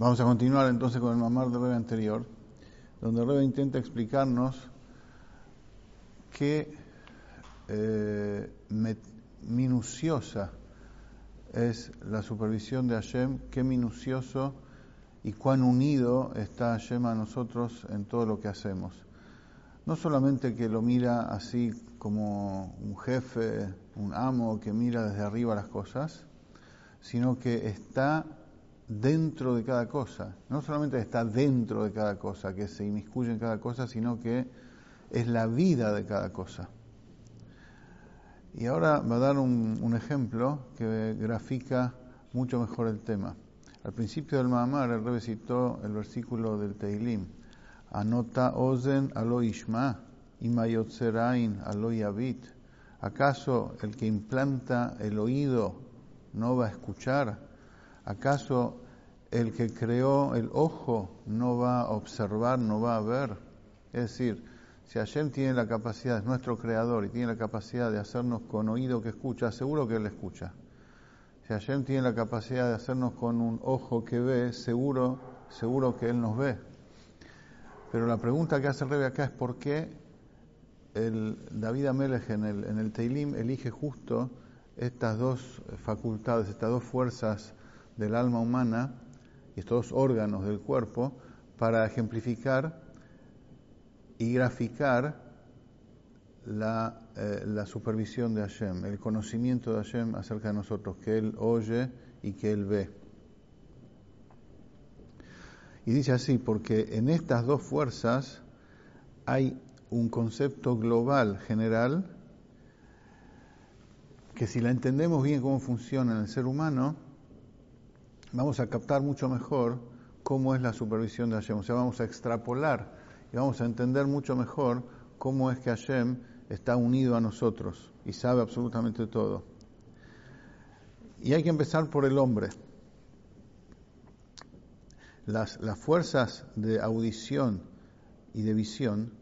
Vamos a continuar entonces con el mamar del Rebe anterior, donde el intenta explicarnos qué eh, minuciosa es la supervisión de Hashem, qué minucioso y cuán unido está Hashem a nosotros en todo lo que hacemos. No solamente que lo mira así como un jefe, un amo que mira desde arriba las cosas, sino que está dentro de cada cosa. No solamente está dentro de cada cosa, que se inmiscuye en cada cosa, sino que es la vida de cada cosa. Y ahora va a dar un, ejemplo que grafica mucho mejor el tema. Al principio del Mahamar, el Rebbe citó el versículo del Teilim. Anota ozen alo ishma, imayotzerain alo yavit. ¿Acaso el que implanta el oído no va a escuchar? ¿Acaso el que creó el ojo no va a observar, no va a ver? Es decir, si Hashem tiene la capacidad, es nuestro creador y tiene la capacidad de hacernos con oído que escucha, seguro que Él escucha. Si Hashem tiene la capacidad de hacernos con un ojo que ve, seguro, seguro que Él nos ve. Pero la pregunta que hace Rebe acá es por qué el David Amelech en el, en el Teilim elige justo estas dos facultades, estas dos fuerzas del alma humana estos órganos del cuerpo para ejemplificar y graficar la, eh, la, supervisión de Hashem, el conocimiento de Hashem acerca de nosotros, que Él oye y que Él ve. Y dice así, porque en estas dos fuerzas hay un concepto global, general, que si la entendemos bien cómo funciona en el ser humano, vamos a captar mucho mejor cómo es la supervisión de Hashem. O sea, vamos a extrapolar y vamos a entender mucho mejor cómo es que Hashem está unido a nosotros y sabe absolutamente todo. Y hay que empezar por el hombre. Las, las fuerzas de audición y de visión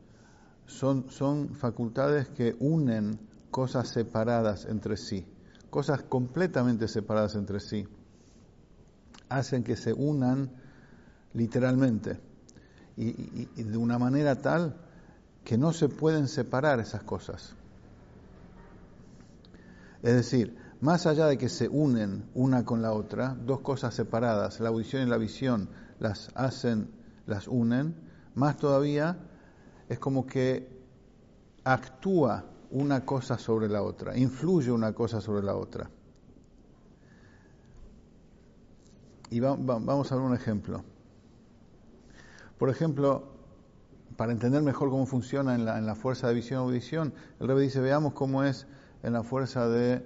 son, son facultades que unen cosas separadas entre sí, cosas completamente separadas entre sí, hacen que se unan literalmente y, de una manera tal que no se pueden separar esas cosas. Es decir, más allá de que se unen una con la otra, dos cosas separadas, la audición y la visión, las hacen, las unen, más todavía es como que actúa una cosa sobre la otra, influye una cosa sobre la otra. Y vamos a ver un ejemplo. Por ejemplo, para entender mejor cómo funciona en la, fuerza de visión audición, el Rebbe dice, veamos cómo es en la fuerza de,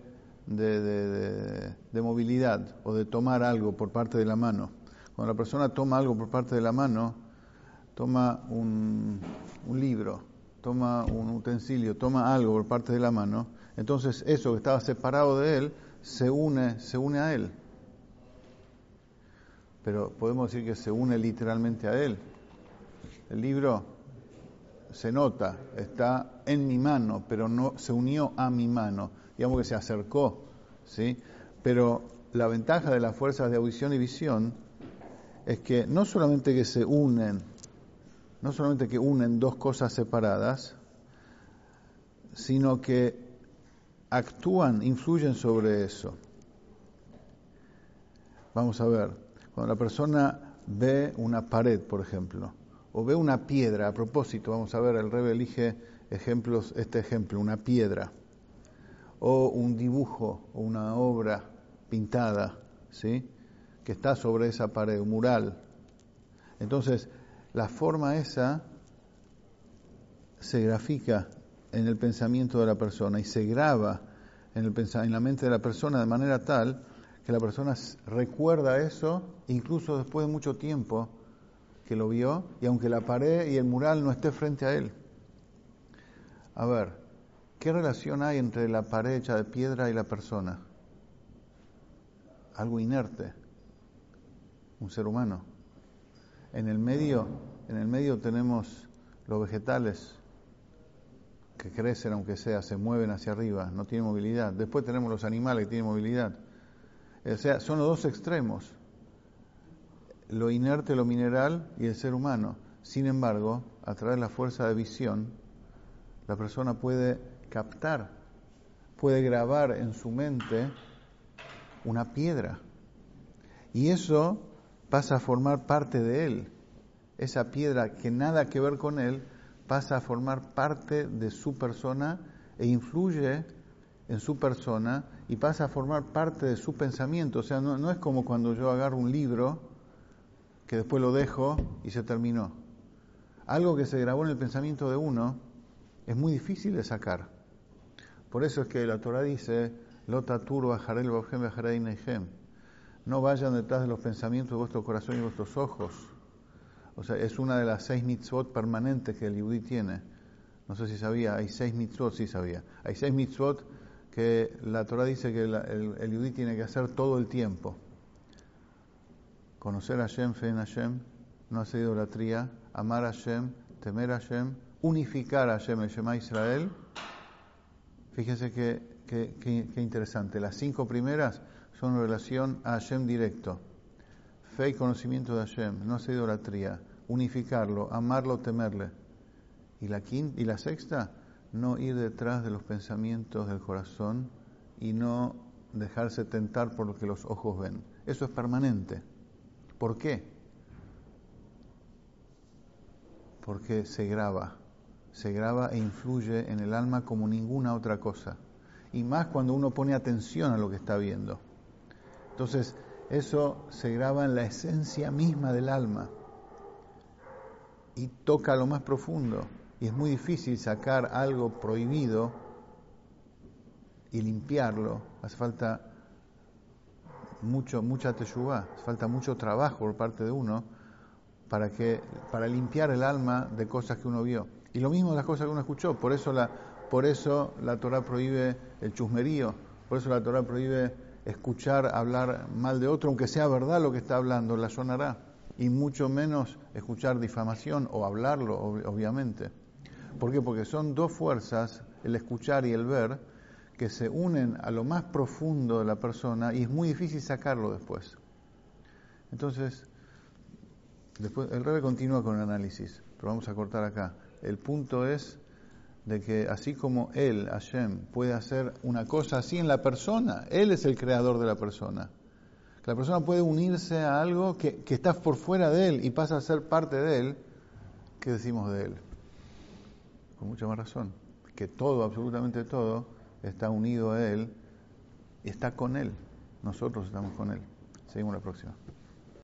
de, movilidad o de tomar algo por parte de la mano. Cuando la persona toma algo por parte de la mano, toma un, un libro, toma un utensilio, toma algo por parte de la mano, entonces eso que estaba separado de él se une, se une a él. Pero podemos decir que se une literalmente a él. El libro se nota, está en mi mano, pero no se unió a mi mano, digamos que se acercó, ¿sí? Pero la ventaja de las fuerzas de audición y visión es que no solamente que se unen, no solamente que unen dos cosas separadas, sino que actúan, influyen sobre eso. Vamos a ver, cuando la persona ve una pared, por ejemplo, o ve una piedra, a propósito, vamos a ver, el Rebe elige ejemplos, este ejemplo, una piedra, o un dibujo, o una obra pintada, ¿sí? que está sobre esa pared, un mural. Entonces, la forma esa se grafica en el pensamiento de la persona y se graba en, el, en la mente de la persona de manera tal que la persona recuerda eso incluso después de mucho tiempo que lo vio y aunque la pared y el mural no esté frente a él. A ver, ¿qué relación hay entre la pared hecha de piedra y la persona? Algo inerte, un ser humano. En el medio, en el medio tenemos los vegetales que crecen aunque sea, se mueven hacia arriba, no tienen movilidad. Después tenemos los animales que tienen movilidad. O sea, son los dos extremos lo inerte, lo mineral y el ser humano. Sin embargo, a través de la fuerza de visión, la persona puede captar, puede grabar en su mente una piedra. Y eso pasa a formar parte de él. Esa piedra que nada que ver con él pasa a formar parte de su persona e influye en su persona y pasa a formar parte de su pensamiento. O sea, no, no es como cuando yo agarro un libro que después lo dejo y se terminó. Algo que se grabó en el pensamiento de uno es muy difícil de sacar. Por eso es que la Torah dice, Lota Turo, no vayan detrás de los pensamientos de vuestro corazón y vuestros ojos. O sea, es una de las seis mitzvot permanentes que el yudí tiene. No sé si sabía, hay seis mitzvot, sí sabía. Hay seis mitzvot que la Torah dice que el, el, tiene que hacer todo el tiempo. Conocer a Hashem, fe en Hashem, no hacer idolatría, amar a Hashem, temer a Hashem, unificar a Hashem, el Shema Israel. Fíjense qué interesante. Las cinco primeras son en relación a Hashem directo. Fe y conocimiento de Hashem, no hacer idolatría, unificarlo, amarlo, temerle. Y la, quinta, y la sexta, no ir detrás de los pensamientos del corazón y no dejarse tentar por lo que los ojos ven. Eso es permanente. ¿Por qué? Porque se graba, se graba e influye en el alma como ninguna otra cosa. Y más cuando uno pone atención a lo que está viendo. Entonces, eso se graba en la esencia misma del alma y toca lo más profundo y es muy difícil sacar algo prohibido y limpiarlo. Hace falta mucho, mucha teshuvah, hace falta mucho trabajo por parte de uno para, que, para limpiar el alma de cosas que uno vio. Y lo mismo las cosas que uno escuchó. Por eso la, por eso la Torah prohíbe el chusmerío, por eso la Torah prohíbe escuchar hablar mal de otro, aunque sea verdad lo que está hablando, la sonará. Y mucho menos escuchar difamación o hablarlo, obviamente. ¿Por qué? Porque son dos fuerzas, el escuchar y el ver, que se unen a lo más profundo de la persona y es muy difícil sacarlo después. Entonces, después el Rebe continúa con el análisis, pero vamos a cortar acá. El punto es de que así como él, Hashem, puede hacer una cosa así en la persona, él es el creador de la persona. La persona puede unirse a algo que, que está por fuera de él y pasa a ser parte de él. ¿Qué decimos de él? Con mucha más razón, que todo, absolutamente todo, está unido a Él está con Él. Nosotros estamos con Él. Seguimos la próxima.